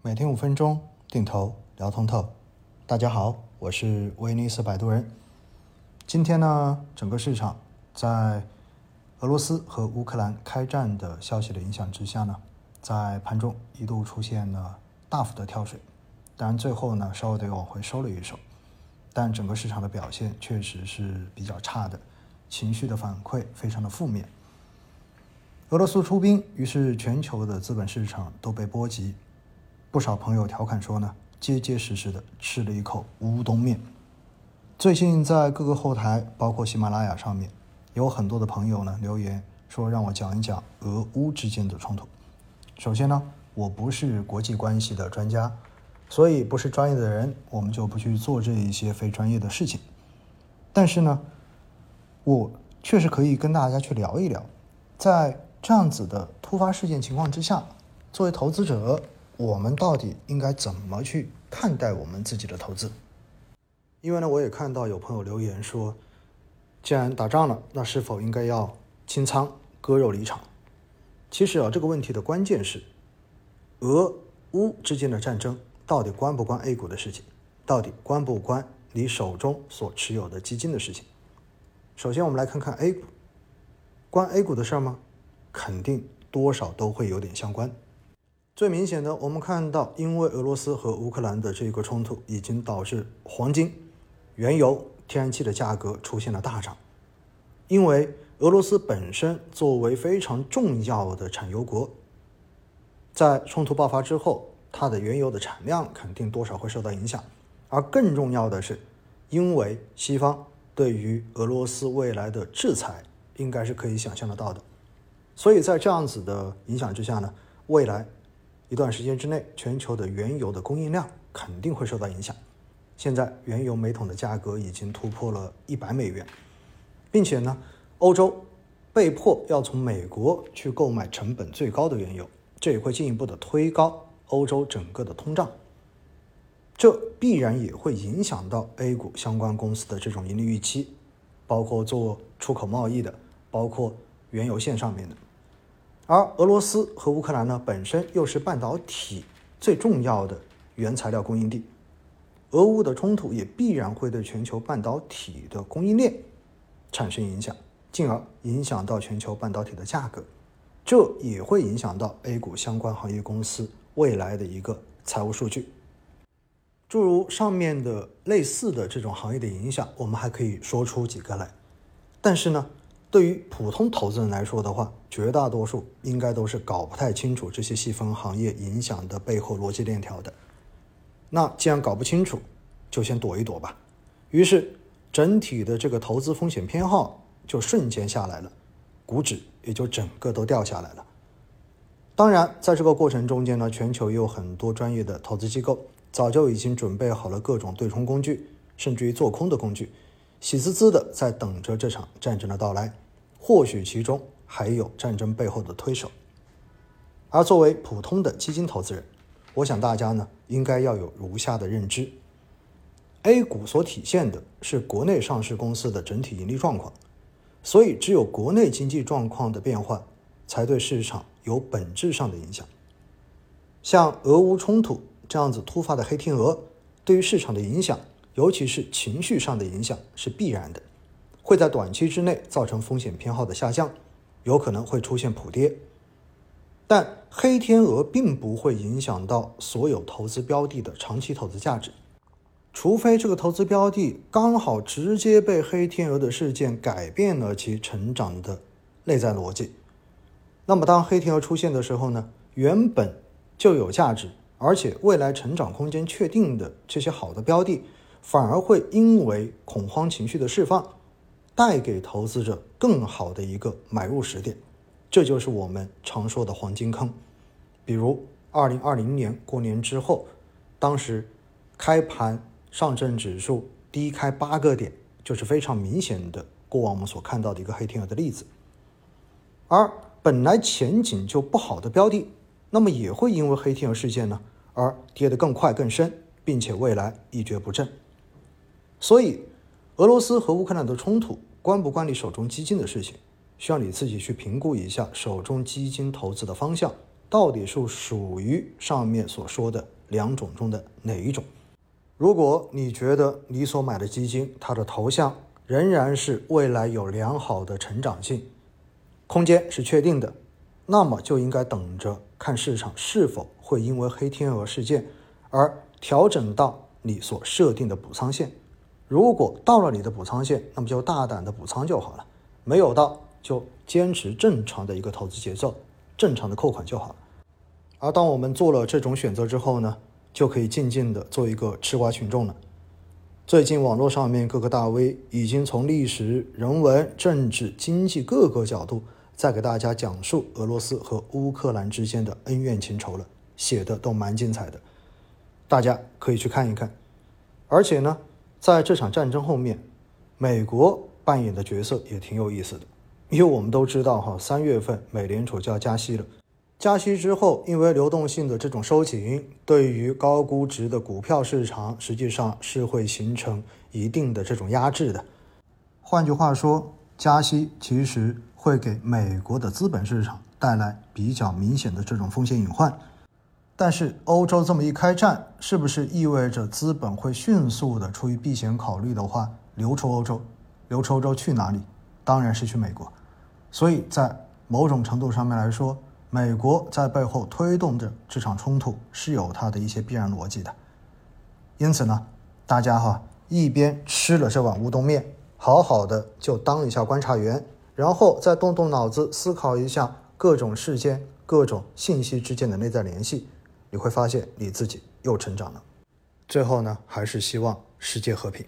每天五分钟，定投聊通透。大家好，我是威尼斯摆渡人。今天呢，整个市场在俄罗斯和乌克兰开战的消息的影响之下呢，在盘中一度出现了大幅的跳水，当然最后呢，稍微的往回收了一手，但整个市场的表现确实是比较差的，情绪的反馈非常的负面。俄罗斯出兵，于是全球的资本市场都被波及。不少朋友调侃说呢，结结实实的吃了一口乌冬面。最近在各个后台，包括喜马拉雅上面，有很多的朋友呢留言说让我讲一讲俄乌之间的冲突。首先呢，我不是国际关系的专家，所以不是专业的人，我们就不去做这一些非专业的事情。但是呢，我确实可以跟大家去聊一聊，在这样子的突发事件情况之下，作为投资者。我们到底应该怎么去看待我们自己的投资？因为呢，我也看到有朋友留言说，既然打仗了，那是否应该要清仓割肉离场？其实啊，这个问题的关键是，俄乌之间的战争到底关不关 A 股的事情？到底关不关你手中所持有的基金的事情？首先，我们来看看 A 股，关 A 股的事儿吗？肯定多少都会有点相关。最明显的，我们看到，因为俄罗斯和乌克兰的这个冲突，已经导致黄金、原油、天然气的价格出现了大涨。因为俄罗斯本身作为非常重要的产油国，在冲突爆发之后，它的原油的产量肯定多少会受到影响。而更重要的是，因为西方对于俄罗斯未来的制裁，应该是可以想象得到的。所以在这样子的影响之下呢，未来。一段时间之内，全球的原油的供应量肯定会受到影响。现在原油每桶的价格已经突破了一百美元，并且呢，欧洲被迫要从美国去购买成本最高的原油，这也会进一步的推高欧洲整个的通胀。这必然也会影响到 A 股相关公司的这种盈利预期，包括做出口贸易的，包括原油线上面的。而俄罗斯和乌克兰呢，本身又是半导体最重要的原材料供应地，俄乌的冲突也必然会对全球半导体的供应链产生影响，进而影响到全球半导体的价格，这也会影响到 A 股相关行业公司未来的一个财务数据。诸如上面的类似的这种行业的影响，我们还可以说出几个来，但是呢？对于普通投资人来说的话，绝大多数应该都是搞不太清楚这些细分行业影响的背后逻辑链条的。那既然搞不清楚，就先躲一躲吧。于是，整体的这个投资风险偏好就瞬间下来了，股指也就整个都掉下来了。当然，在这个过程中间呢，全球也有很多专业的投资机构早就已经准备好了各种对冲工具，甚至于做空的工具。喜滋滋的在等着这场战争的到来，或许其中还有战争背后的推手。而作为普通的基金投资人，我想大家呢应该要有如下的认知：A 股所体现的是国内上市公司的整体盈利状况，所以只有国内经济状况的变化，才对市场有本质上的影响。像俄乌冲突这样子突发的黑天鹅，对于市场的影响。尤其是情绪上的影响是必然的，会在短期之内造成风险偏好的下降，有可能会出现普跌。但黑天鹅并不会影响到所有投资标的的长期投资价值，除非这个投资标的刚好直接被黑天鹅的事件改变了其成长的内在逻辑。那么当黑天鹅出现的时候呢，原本就有价值，而且未来成长空间确定的这些好的标的。反而会因为恐慌情绪的释放，带给投资者更好的一个买入时点，这就是我们常说的黄金坑。比如二零二零年过年之后，当时开盘上证指数低开八个点，就是非常明显的过往我们所看到的一个黑天鹅的例子。而本来前景就不好的标的，那么也会因为黑天鹅事件呢而跌得更快更深，并且未来一蹶不振。所以，俄罗斯和乌克兰的冲突关不关你手中基金的事情，需要你自己去评估一下手中基金投资的方向到底是属于上面所说的两种中的哪一种。如果你觉得你所买的基金它的头像仍然是未来有良好的成长性，空间是确定的，那么就应该等着看市场是否会因为黑天鹅事件而调整到你所设定的补仓线。如果到了你的补仓线，那么就大胆的补仓就好了；没有到，就坚持正常的一个投资节奏，正常的扣款就好了。而当我们做了这种选择之后呢，就可以静静的做一个吃瓜群众了。最近网络上面各个大 V 已经从历史、人文、政治、经济各个角度，在给大家讲述俄罗斯和乌克兰之间的恩怨情仇了，写的都蛮精彩的，大家可以去看一看。而且呢，在这场战争后面，美国扮演的角色也挺有意思的。因为我们都知道，哈，三月份美联储就要加息了。加息之后，因为流动性的这种收紧，对于高估值的股票市场，实际上是会形成一定的这种压制的。换句话说，加息其实会给美国的资本市场带来比较明显的这种风险隐患。但是，欧洲这么一开战，是不是意味着资本会迅速的出于避险考虑的话流出欧洲？流出欧洲去哪里？当然是去美国。所以在某种程度上面来说，美国在背后推动着这场冲突是有它的一些必然逻辑的。因此呢，大家哈一边吃了这碗乌冬面，好好的就当一下观察员，然后再动动脑子思考一下各种事件、各种信息之间的内在联系，你会发现你自己又成长了。最后呢，还是希望世界和平。